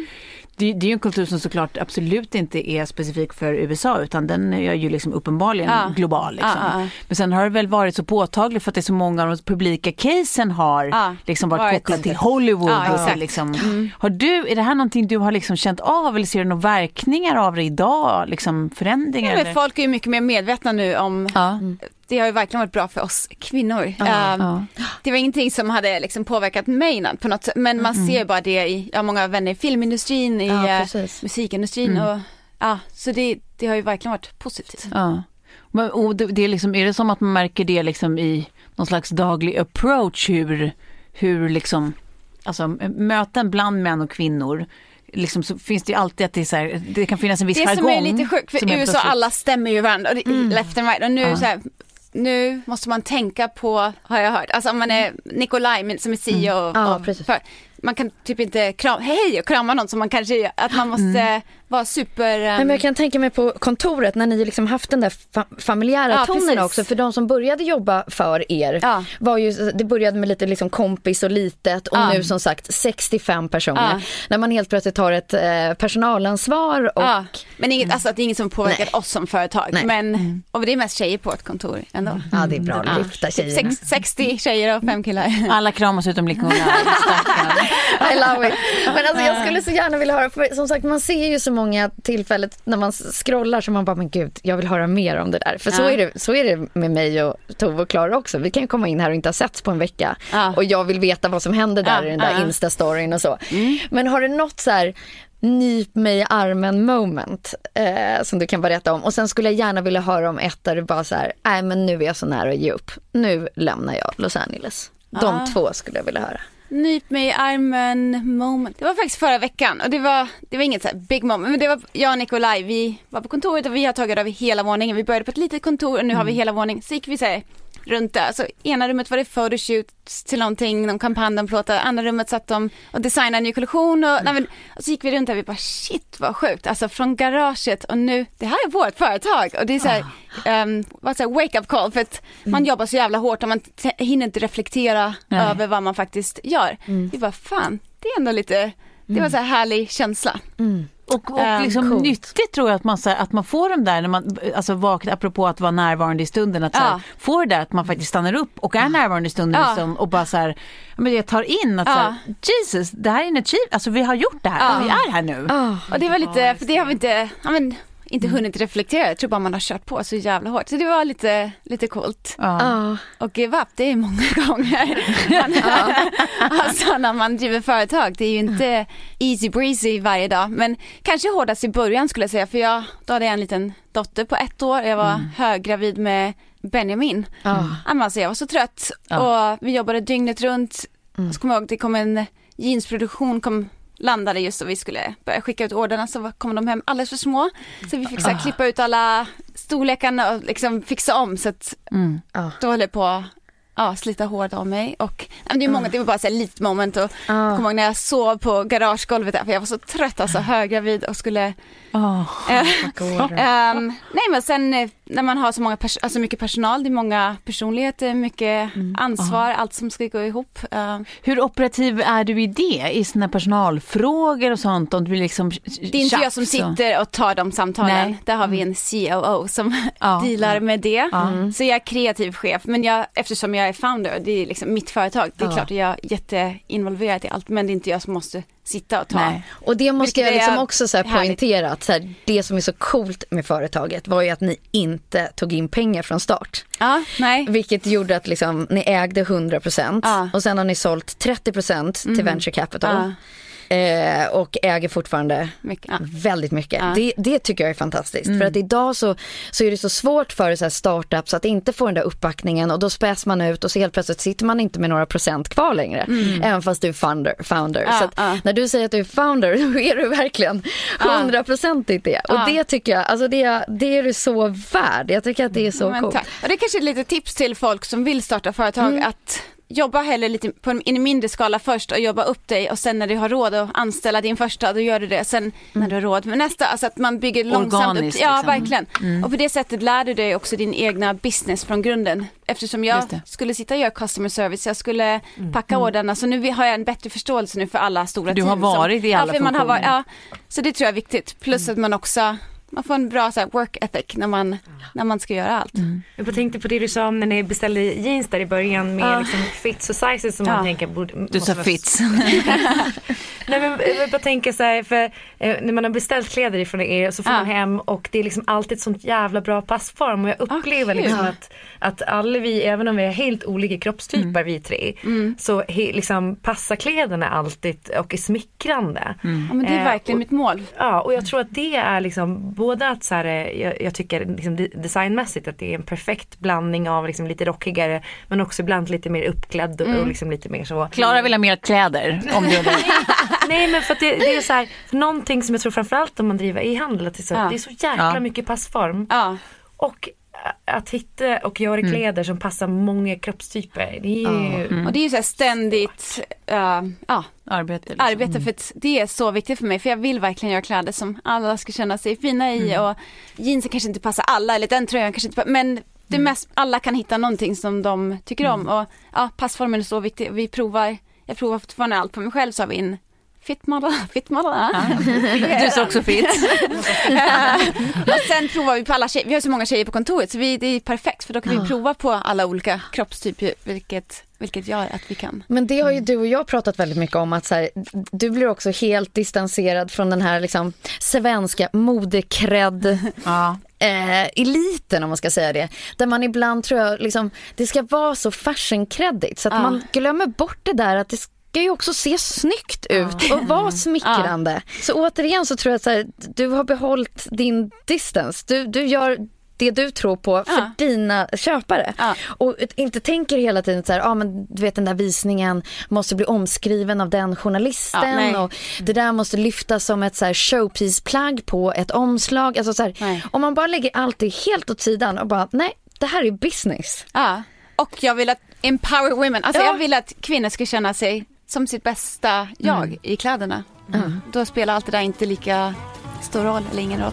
Det, det är ju en kultur som såklart absolut inte är specifik för USA utan den är ju liksom uppenbarligen Ja. global. Liksom. Ja, ja, ja. Men sen har det väl varit så påtagligt för att det är så många av de publika casen har Ja, liksom varit, varit kopplat till Hollywood. Ja, och liksom, Har du, är det här någonting du har liksom känt av eller ser du några verkningar av det idag? Liksom förändringar? Ja, folk är ju mycket mer medvetna nu om, Ja. Det har ju verkligen varit bra för oss kvinnor. Um, ja. Det var ingenting som hade liksom påverkat mig innan på något sätt, men man ser ju bara det i, jag har många vänner i filmindustrin, i Ja, eh, musikindustrin och ja, så det, det har ju verkligen varit positivt. Ja. Men, och det, det är, liksom, är det som att man märker det liksom i någon slags daglig approach hur, hur liksom, alltså möten bland män och kvinnor, liksom så finns det ju alltid att det är så här, det kan finnas en viss Det jargong. som är lite sjukt, för i USA plötsligt- alla stämmer ju varandra, och det, left and right, och nu Ja. så här, nu måste man tänka på, har jag hört, alltså om man är Nikolaj men- som är CEO och, Ja, man kan typ inte kram, hej och krama någon som man kanske att man måste vara super... Nej, ehm, men jag kan tänka mig på kontoret när ni liksom haft den där fa- familjära Ja, tonen precis. också. För de som började jobba för er Ja. var ju, det började med lite liksom kompis och litet och Ja. nu som sagt 65 personer. Ja. När man helt plötsligt har ett eh, personalansvar och Ja, men inget, alltså att det är inget som påverkar Nej. oss som företag. Nej. Men, och det är mest tjejer på ett kontor ändå. ja, det är bra Ja. att lyfta tjejerna. Sex, 60 tjejer och fem killar. Alla kramas utom Lincoln *laughs* I love it. Men alltså jag skulle så gärna vilja höra, för som sagt man ser ju så många tillfällen när man scrollar så man bara, men gud, jag vill höra mer om det där. För så, Ja. är det, så är det med mig och Tove och Klara också. Vi kan ju komma in här och inte ha setts på en vecka. Ja. Och jag vill veta vad som händer där Ja, i den där ja. Insta-storyn och så. Men har du något så här nyp mig i armen moment eh, som du kan berätta om? Och sen skulle jag gärna vilja höra om ett där du bara så här, nej men nu är jag så nära att ge upp. Nu lämnar jag Los Angeles. De två skulle jag vilja höra. Nyp mig i armen moment. Det var faktiskt förra veckan och det var, det var inget så big moment. Men det var jag och Nikolaj, vi var på kontoret och vi har tagit över hela våningen. Vi började på ett litet kontor och nu har vi hela våningen. Så gick vi så här, runt där. Så ena rummet var det photoshoots till någonting, någon kampanj de plåtade. Andra rummet satt de och designade en ny kollektion. Och, nej, men, och så gick vi runt där och vi bara shit vad sjukt. Alltså från garaget och nu, det här är vårt företag. Och det är så här, um, vad säger wake up call för att man jobbar så jävla hårt och man hinner inte reflektera Nej. över vad man faktiskt gör. Vi bara fan, det är ändå lite, det var så här härlig känsla. Och, och Eh, liksom coolt. nyttigt tror jag att man, så här, att man får dem där när man alltså vaknar, apropå att vara närvarande i stunden, att så här, Ja. får det där att man faktiskt stannar upp och är närvarande i stunden Ja. liksom, och bara så här, ja, men jag tar in att så Ja. här, Jesus, det här är en achieve, alltså vi har gjort det här, Ja. vi är här nu. Och det var lite, för det har vi inte, ja, men, inte hunnit reflektera. Jag tror bara man har kört på så jävla hårt. Så det var lite, lite coolt. Ja. Och give up, det är många *laughs* gånger. Man, alltså när man driver företag, det är ju inte easy breezy varje dag. Men kanske hårdast i början skulle jag säga, för jag, då hade jag en liten dotter på ett år. Jag var höggravid med Benjamin. Ja. Ja, men Alltså jag var så trött Ja. och vi jobbade dygnet runt. Så kommer jag ihåg, det kom en jeansproduktion kom, landade just och vi skulle börja skicka ut orderna så kom de hem alldeles för små. Så vi fick så här, klippa ut alla storlekarna och liksom fixa om så att Mm. då höll jag på att ja, slita håret av mig och det är många, det var bara så här litet moment och jag kommer ihåg när jag sov på garagegolvet där för jag var så trött alltså höggravid och skulle Åh. eh, *laughs* ehm, nej men sen eh, när man har så många pers- alltså mycket personal, det är många personligheter, mycket ansvar, allt som ska gå ihop. eh, Hur operativ är du i det? I såna personalfrågor och sånt? Om du liksom det är inte jag som sitter och tar de samtalen. Nej. Där har vi en COO som *laughs* Ja. dealar med det. Ja. Så jag är kreativ chef, men jag, eftersom jag är founder, det är liksom mitt företag, det är Ja. klart att jag är jätteinvolverad i allt, men det är inte jag som måste sitta och ta. Nej. Och det måste Vilket jag liksom också så här poängtera att så här, det som är så coolt med företaget var ju att ni inte tog in pengar från start. Ja, nej. Vilket gjorde att liksom, ni ägde 100% Ja. och sen har ni sålt 30% till venture capital. Ja. Eh, och äger fortfarande Mycket, ja. väldigt mycket. Ja. Det, det tycker jag är fantastiskt. För att idag så, så är det så svårt för så här startups att inte få den där uppbackningen och då späs man ut och så helt plötsligt sitter man inte med några procent kvar längre. Även fast du är founder. founder. Ja, så när du säger att du är founder *laughs* då är du verkligen hundraprocentigt det. Och det tycker jag, alltså det, det är du så värd. Jag tycker att det är så Men coolt. det är kanske är lite tips till folk som vill starta företag att jobba hellre lite på en, i en mindre skala först och jobba upp dig och sen när du har råd att anställa din första då gör du det. Sen när du har råd med nästa, alltså att man bygger långsamt upp. Organiskt, Ja, liksom. verkligen. Och på det sättet lär du dig också din egna business från grunden. Eftersom jag skulle sitta och göra customer service, jag skulle packa ordrarna, så nu har jag en bättre förståelse nu för alla stora Du har team. som- varit i alla ja, man har varit, funktioner. ja, Så det tror jag är viktigt. Plus att man också man får en bra så här, work ethic när man, när man ska göra allt. Jag bara tänkte på det du sa om när ni beställde jeans där i början med Ja. liksom fits och sizes som Ja. man tänker borde... Du måste sa vara- fits. *laughs* Nej men jag bara tänker så här, för eh, när man har beställt kläder ifrån er så får Ja. man hem och det är liksom alltid ett sånt jävla bra passform och jag upplever kul. liksom att, att alla vi, även om vi har helt olika kroppstyper vi tre, så he, liksom passar kläderna alltid och är smickrande. Ja, men det är Eh, verkligen och- mitt mål. Ja, och jag tror att det är liksom både att så här, eh, jag, jag tycker liksom de- designmässigt att det är en perfekt blandning av liksom lite rockigare men också ibland lite mer uppklädd och, och liksom lite mer så. Klara vill ha mer kläder om du det. Nej men för att det, det är så här, någonting som jag tror framförallt om man driver e-handel att det är så, Ja. det är så jäkla Ja. mycket passform. Ja. Och att hitta och göra kläder som passar många kroppstyper. Det är ju, Och det är ju så här ständigt uh, ja, Arbete. Liksom. arbete för att det är så viktigt för mig för jag vill verkligen göra kläder som alla ska känna sig fina i och jeansen kanske inte passar alla eller den tröjan kanske inte pa- men det mest, alla kan hitta någonting som de tycker om och ja, passformen är så viktig. Vi provar, jag provar fortfarande allt på mig själv så har vi en fit model, fit model. Ja. *laughs* Du sa också fit. *laughs* och sen provar vi på alla tjejer, vi har så många tjejer på kontoret så vi, det är perfekt för då kan vi prova på alla olika kroppstyper vilket, vilket gör att vi kan. Men det har ju du och jag pratat väldigt mycket om att så här, du blir också helt distanserad från den här liksom svenska modekrädd Ja. eh, eliten om man ska säga det. Där man ibland tror jag liksom, det ska vara så fashion credit så att Ja. man glömmer bort det där att det ska ju också se snyggt ut och vara smickrande. Så återigen så tror jag att så här, du har behållit din distance. Du, du gör det du tror på för Ja. dina köpare. Ja. Och inte tänker hela tiden så här, ja men du vet den där visningen måste bli omskriven av den Ja, journalisten nej. och det där måste lyftas som ett så här showpiece-plagg på ett omslag. Alltså så här, om man bara lägger allt det helt åt sidan och bara, nej det här är business. Ja, och jag vill att empower women, alltså Ja. jag vill att kvinnor ska känna sig som sitt bästa jag i kläderna. Då spelar allt det där inte lika stor roll eller ingen roll.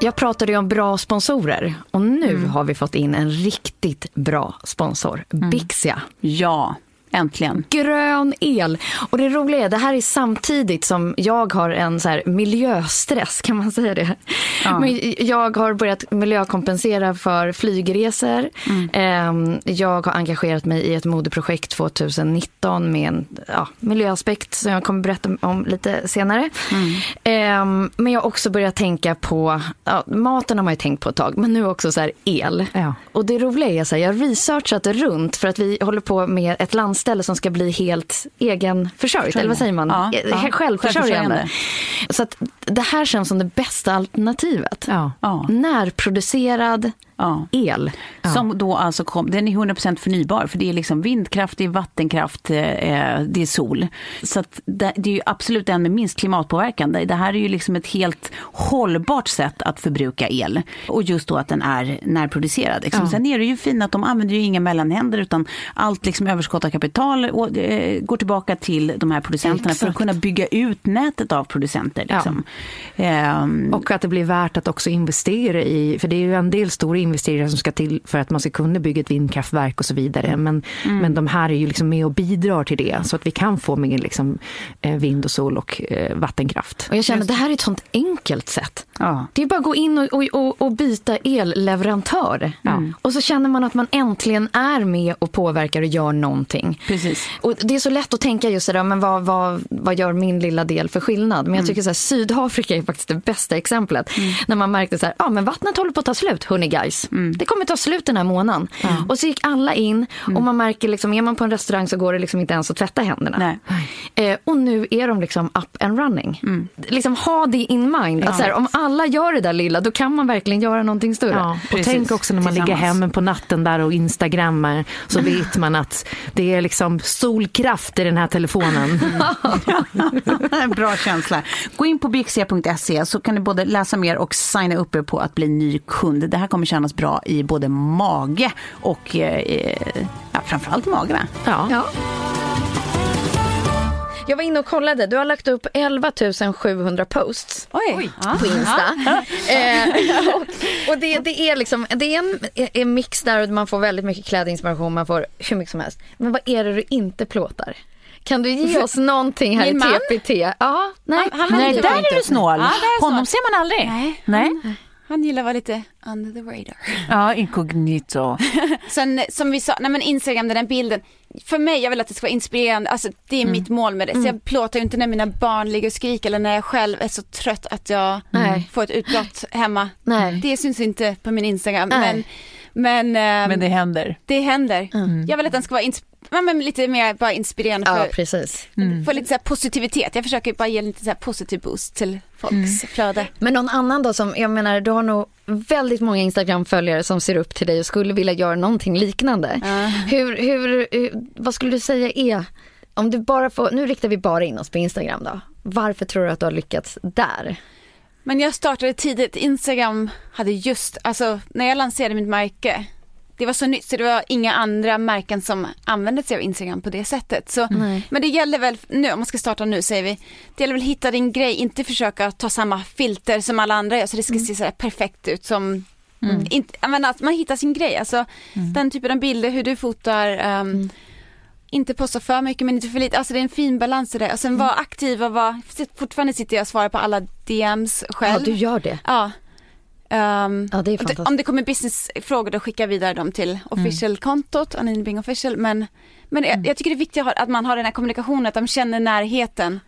Jag pratade ju om bra sponsorer och nu har vi fått in en riktigt bra sponsor, Bixia. Ja. Äntligen. grön el. Och det roliga är, det här är samtidigt som jag har en så miljöstress, kan man säga det? Ja. Men jag har börjat miljökompensera för flygresor. Ehm, Jag har engagerat mig i ett modeprojekt 2019 med en ja, miljöaspekt som jag kommer berätta om lite senare. Ehm, Men jag har också börjat tänka på, ja, maten har man ju tänkt på ett tag, men nu också så el. Ja. Och det roliga är så här, jag har researchat runt för att vi håller på med ett landställe som ska bli helt egenförsörjt, eller vad säger man? Ja, Eh, ja. Självförsörjande. Så att det här känns som det bästa alternativet. Ja. Närproducerad Ja. el. Som då alltså kom, den är 100% förnybar för det är liksom vindkraft, det är vattenkraft, eh, det är sol. Så det, det är ju absolut den med minst klimatpåverkan. Det här är ju liksom ett helt hållbart sätt att förbruka el. Och just då att den är närproducerad. Liksom. Sen är det ju fint att de använder ju inga mellanhänder utan allt liksom överskott av kapital och, eh, går tillbaka till de här producenterna för att Exakt. kunna bygga ut nätet av producenter. Liksom. Ehm, Och att det blir värt att också investera i, för det är ju en del stora investeringar som ska till för att man ska kunna bygga ett vindkraftverk och så vidare. Men, men de här är ju liksom med och bidrar till det så att vi kan få mer liksom, eh, vind och sol och eh, vattenkraft. Och jag känner att det här är ett sånt enkelt sätt. ja. Det är bara att gå in och, och, och, byta elleverantör. Och så känner man att man äntligen är med och påverkar och gör någonting. Precis. Och det är så lätt att tänka just sådär, men vad, vad, vad gör min lilla del för skillnad? Men jag tycker så här, Sydafrika är faktiskt det bästa exemplet. När man märkte så här, ja men vattnet håller på att ta slut, hörni guys. Det kommer ta slut den här månaden. Och så gick alla in och man märker liksom, är man på en restaurang så går det liksom inte ens att tvätta händerna. Eh, och nu är de liksom up and running. Liksom ha det in mind. Att så här, om alla gör det där lilla, då kan man verkligen göra någonting större. Ja, och Precis. tänk också när man ligger hemma på natten där och instagrammar så vet man att det är liksom solkraft i den här telefonen. *laughs* Bra känsla. Gå in på bixia.se så kan ni både läsa mer och signa upp er på att bli ny kund. Det här kommer kännas bra i både mage och eh, ja, framförallt mage. va? Ja. Ja. Jag var inne och kollade. Du har lagt upp 11 700 posts Oj. Ja. på Insta. *laughs* Eh, och och det, det är liksom, det är en, en mix där och man får väldigt mycket klädinspiration, man får hur mycket som helst. Men vad är det du inte plåtar? Kan du ge oss någonting här Min i man? TPT? Ja, nej. Han- han nej, Där är inte. du snål. Ja, är Honom ser man aldrig. Nej. Nej. Han gillar att vara lite under the radar. *laughs* Ja, inkognito. *laughs* Sen som vi sa, nej men Instagram, den bilden. För mig, jag vill att det ska vara inspirerande, alltså det är mitt mål med det. Så jag plåtar ju inte när mina barn ligger och skriker eller när jag själv är så trött att jag Nej. får ett utbrott hemma. Nej. Det syns inte på min Instagram. Nej. Men, men, ehm, Men det händer. det händer. Jag vill att den ska vara ins- ja, men lite mer bara inspirerande Ja, för, precis. för lite så här positivitet. Jag försöker bara ge lite så här positiv boost till folks flöde. Men någon annan då som, jag menar du har nog väldigt många Instagram-följare som ser upp till dig och skulle vilja göra någonting liknande. Hur, hur, hur, vad skulle du säga är, om du bara får, nu riktar vi bara in oss på Instagram då. Varför tror du att du har lyckats där? Men jag startade tidigt, Instagram hade just, alltså när jag lanserade mitt märke, det var så nytt så det var inga andra märken som använde sig av Instagram på det sättet. Så, men det gäller väl nu, om man ska starta nu säger vi, det gäller väl att hitta din grej, inte försöka ta samma filter som alla andra gör så det ska se så här perfekt ut som Inte, jag menar, att man hittar sin grej, alltså den typen av bilder, hur du fotar, ehm, inte posta för mycket men inte för lite, alltså det är en fin balans i det. Och sen vara aktiv och vara, fortfarande sitter jag och svarar på alla DMs Ja, själv. du gör det. Ja. Ehm, Ja, det om det kommer businessfrågor då skickar jag vidare dem till official-kontot, Anine Bing official. Men, men jag, jag tycker det är viktigt att man har den här kommunikationen, att de känner närheten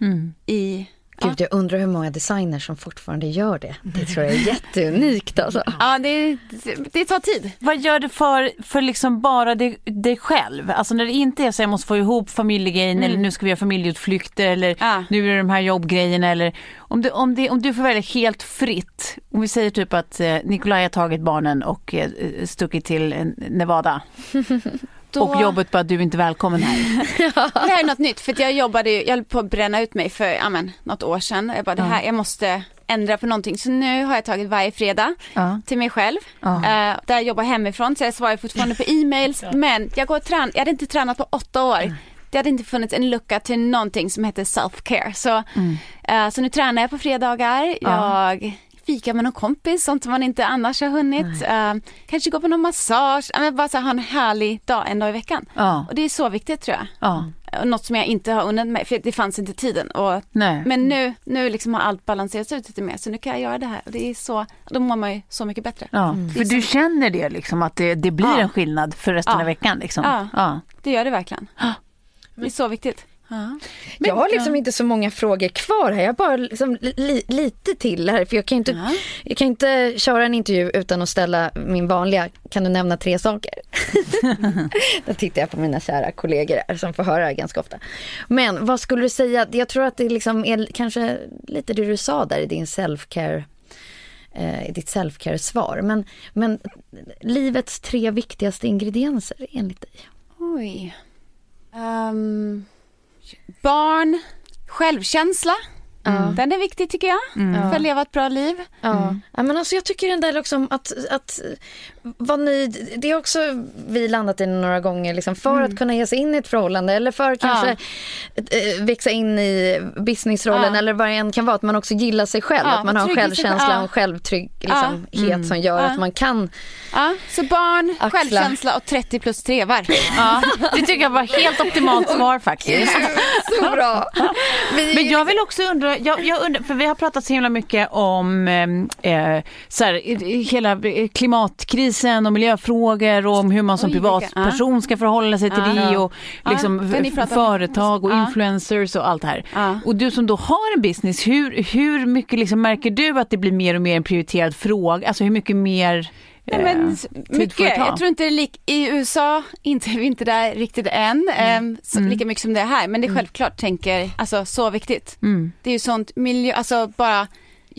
i Gud, jag undrar hur många designers som fortfarande gör det. Det tror jag är *laughs* jätteunikt alltså. Ja, det, det tar tid. Vad gör du för, för liksom bara dig, dig själv? Alltså när det inte är så jag måste få ihop familjegrejen eller nu ska vi göra familjeutflykter eller Ja. nu är det de här jobbgrejerna eller om du, om, det, om du får välja helt fritt. Om vi säger typ att eh, Nikolaj har tagit barnen och eh, stuckit till eh, Nevada *laughs* Då, och jobbet bara du är inte välkommen här. *laughs* Det här är något nytt för jag jobbade jag höll på att bränna ut mig för ja, men, något år sedan. Jag bara, det här, jag måste ändra på någonting. Så nu har jag tagit varje fredag Ja. till mig själv. Ja. Eh, där jag jobbar hemifrån så jag svarar fortfarande på e-mails. Men jag går tränar, jag hade inte tränat på åtta år. Det hade inte funnits en lucka till någonting som heter self-care. Så, eh, så nu tränar jag på fredagar. Jag fika med någon kompis, sånt som man inte annars har hunnit. Uh, kanske gå på någon massage, men bara så här, ha en härlig dag en dag i veckan. Ja. Och det är så viktigt tror jag. Ja. Och Något som jag inte har unnat mig, för det fanns inte tiden. Och, Nej. men nu, nu liksom har allt balanserats ut lite mer, så nu kan jag göra det här. Och det är så, då mår man ju så mycket bättre. Ja, för du känner det liksom att det, det blir Ja. en skillnad för resten Ja. av veckan liksom? Ja. Ja. Det gör det verkligen. Det är så viktigt. Jag har liksom inte så många frågor kvar här. Jag har bara liksom li, lite till här. För jag kan, inte, jag kan inte köra en intervju utan att ställa min vanliga, kan du nämna tre saker? *laughs* Då tittar jag på mina kära kollegor här som får höra ganska ofta. Men vad skulle du säga, jag tror att det liksom är kanske lite det du sa där i din self-care eh, i ditt self-care-svar. Men, men livets tre viktigaste ingredienser enligt dig? Oj. Ehm, barn, självkänsla. Den är viktig tycker jag, för att leva ett bra liv. Ja. ja men alltså jag tycker den där liksom att, att vara nöjd, det har också vi landat i några gånger liksom för att kunna ge sig in i ett förhållande eller för att kanske eh, växa in i businessrollen Ja. eller vad det än kan vara, att man också gillar sig själv, Ja, att man har en självkänsla själv. och en självtrygghet liksom, het som gör Ja. att man kan Ja, så barn, Axla. självkänsla och 30 plus trevar. *laughs* Ja, det tycker jag var helt optimalt svar faktiskt. så bra. Vi, Men jag vill också undra, jag, jag undrar, för vi har pratat så himla mycket om eh, så här, eh, hela eh, klimatkrisen och miljöfrågor och om hur man som Oj, vilka- privatperson ska förhålla sig till Ja. det och Ja, liksom om. företag och Ja. influencers och allt det här. Ja. Och du som då har en business, hur, hur mycket liksom märker du att det blir mer och mer en prioriterad fråga? Alltså hur mycket mer Nej, men, eh, mycket. Jag tror inte det är lik, i USA *laughs* inte, är vi inte där riktigt än, ehm, så, Mm. lika mycket som det är här. Men det är självklart tänker, alltså så viktigt. Mm. Det är ju sånt miljö, alltså bara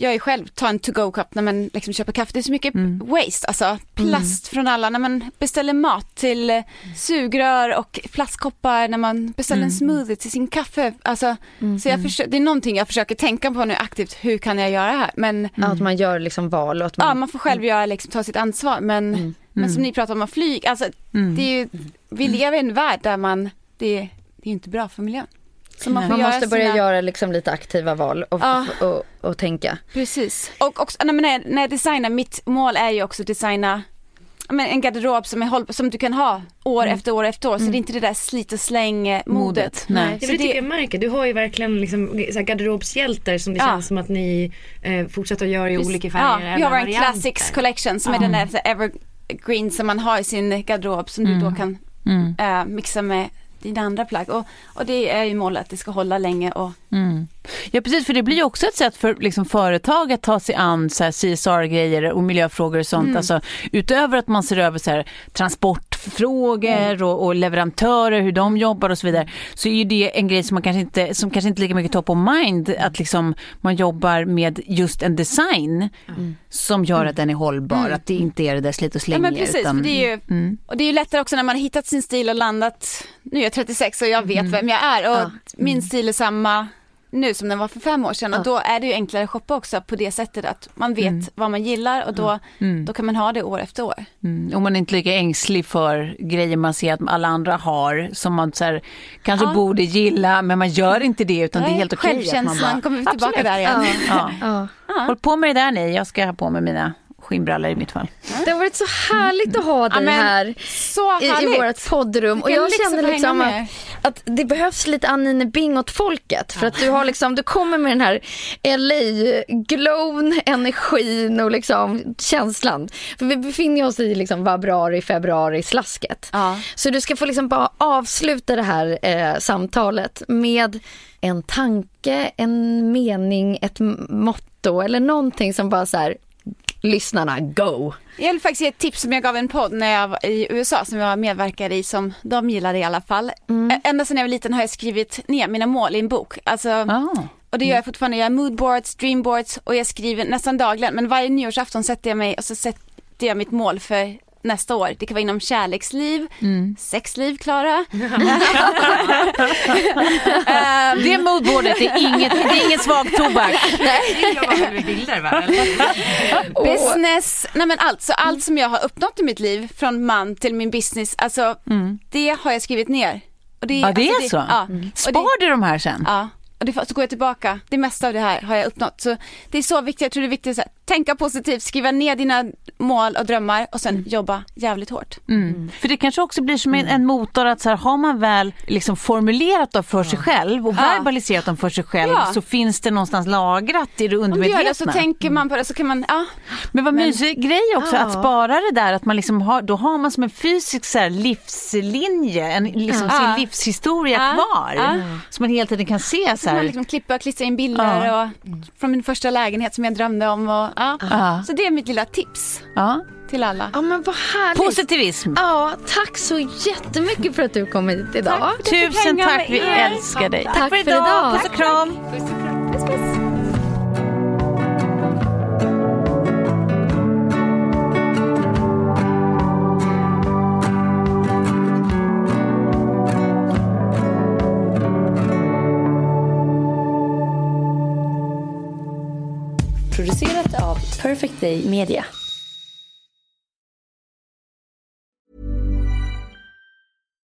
jag är själv, ta en to-go-kopp när man liksom köper kaffe. Det är så mycket Mm. waste, alltså plast från alla. När man beställer mat till eh, sugrör och plastkoppar, när man beställer Mm. en smoothie till sin kaffe. Alltså, Så jag försö- det är någonting jag försöker tänka på nu aktivt, hur kan jag göra här? Men att man gör liksom val och att man, Ja, man får själv göra, liksom, ta sitt ansvar. Men, men som ni pratar om flyg, alltså, det är ju, vi lever i en värld där man, det, det är inte bra för miljön. Så man får man måste börja sina, göra liksom lite aktiva val och, Ja. och, och, och tänka. Precis. Och också, nej, men när, när jag designar, mitt mål är ju också att designa ja, men en garderob som, är håll, som du kan ha år efter år efter år. Så det är inte det där slit och släng eh, modet. Modet, nej. Det, Så det tycker det- jag märker. Du har ju verkligen liksom, så här garderobshjältar som det Ja. känns som att ni eh, fortsätter att göra i olika färger. Ja, vi har en varianter. classics collection som är den där evergreen som man har i sin garderob som du då kan Mm. eh, mixa med dina andra plagg. Och, och det är ju målet att det ska hålla länge och mm. Ja precis, för det blir ju också ett sätt för liksom, företag att ta sig an CSR-grejer och miljöfrågor och sånt. Mm. Alltså, utöver att man ser över så här, transportfrågor och, och leverantörer, hur de jobbar och så vidare. Så är ju det en grej som man kanske inte, som kanske inte lika mycket top of mind, att liksom, man jobbar med just en design som gör att den är hållbar, att det inte är det där slit och Ja släng men precis, utan, det är ju, Mm. och det är ju lättare också när man har hittat sin stil och landat, nu är jag 36 och jag vet Mm. vem jag är och min stil är samma nu som den var för fem år sedan och då är det ju enklare att shoppa också på det sättet att man vet vad man gillar och då, då kan man ha det år efter år. Mm, och man är inte lika ängslig för grejer man ser att alla andra har som man så här, kanske Ja. borde gilla men man gör inte det utan det är helt okej. man Självkänslan kommer vi tillbaka Absolut. där igen. Ja. Ja. Håll på med det där ni, jag ska ha på mig mina skinnbrallor i mitt fall. Det har varit så härligt att ha dig men, här. Så i, i vårt poddrum. Och jag känner liksom med att, att det behövs lite Annine Bing åt folket. För att du har liksom, du kommer med den här LA-glown, energin och liksom känslan. För vi befinner oss i liksom februari, februari slasket. Ja. Så du ska få liksom bara avsluta det här eh, samtalet med en tanke, en mening, ett motto eller någonting som bara så här, lyssnarna, go! Jag vill faktiskt ge ett tips som jag gav en podd när jag var i USA som jag medverkade i som de gillade i alla fall. Ä- Ända sedan jag var liten har jag skrivit ner mina mål i en bok. Alltså, Ah. Och det gör jag fortfarande. Jag har moodboards, dreamboards och jag skriver nästan dagligen. Men varje nyårsafton sätter jag mig och så sätter jag mitt mål för nästa år. Det kan vara inom kärleksliv, sexliv, Klara. *laughs* Ehm, Det moodboardet är inget, det är inget svag tobak. Bilder va? Business, nej men allt. Så allt som jag har uppnått i mitt liv, från man till min business, alltså det har jag skrivit ner. Och det, Ja det alltså är så. Ja, och det, Spar du de här sen? ja. Och det, så går jag tillbaka, det mesta av det här har jag uppnått. Så det är så viktigt, jag tror det är viktigt att tänka positivt, skriva ner dina mål och drömmar och sen jobba jävligt hårt. Mm. För det kanske också blir som en, en motor att så här, har man väl liksom formulerat dem för sig själv och Ja. verbaliserat dem för sig själv Ja. så finns det någonstans lagrat i det Om du undermedvetna. gör det så tänker man på det så kan man, ja. Men vad Men- mysig grej också Ja. att spara det där att man liksom har, då har man som en fysisk så här, livslinje, en, liksom Ja. sin livshistoria Ja. kvar. Ja. Som man hela tiden kan se så Så kan man här. liksom klippa och klistra in bilder Ja. och, från min första lägenhet som jag drömde om. Och, ja. Ja. Så det är mitt lilla tips Ja. till alla. Ja men vad härligt. Positivism. Ja, tack så jättemycket för att du kom hit idag. Tusen hänga tack, vi er. älskar dig. Tack för idag. Puss och kram. Puss, puss. Producerat Perfect Day Media.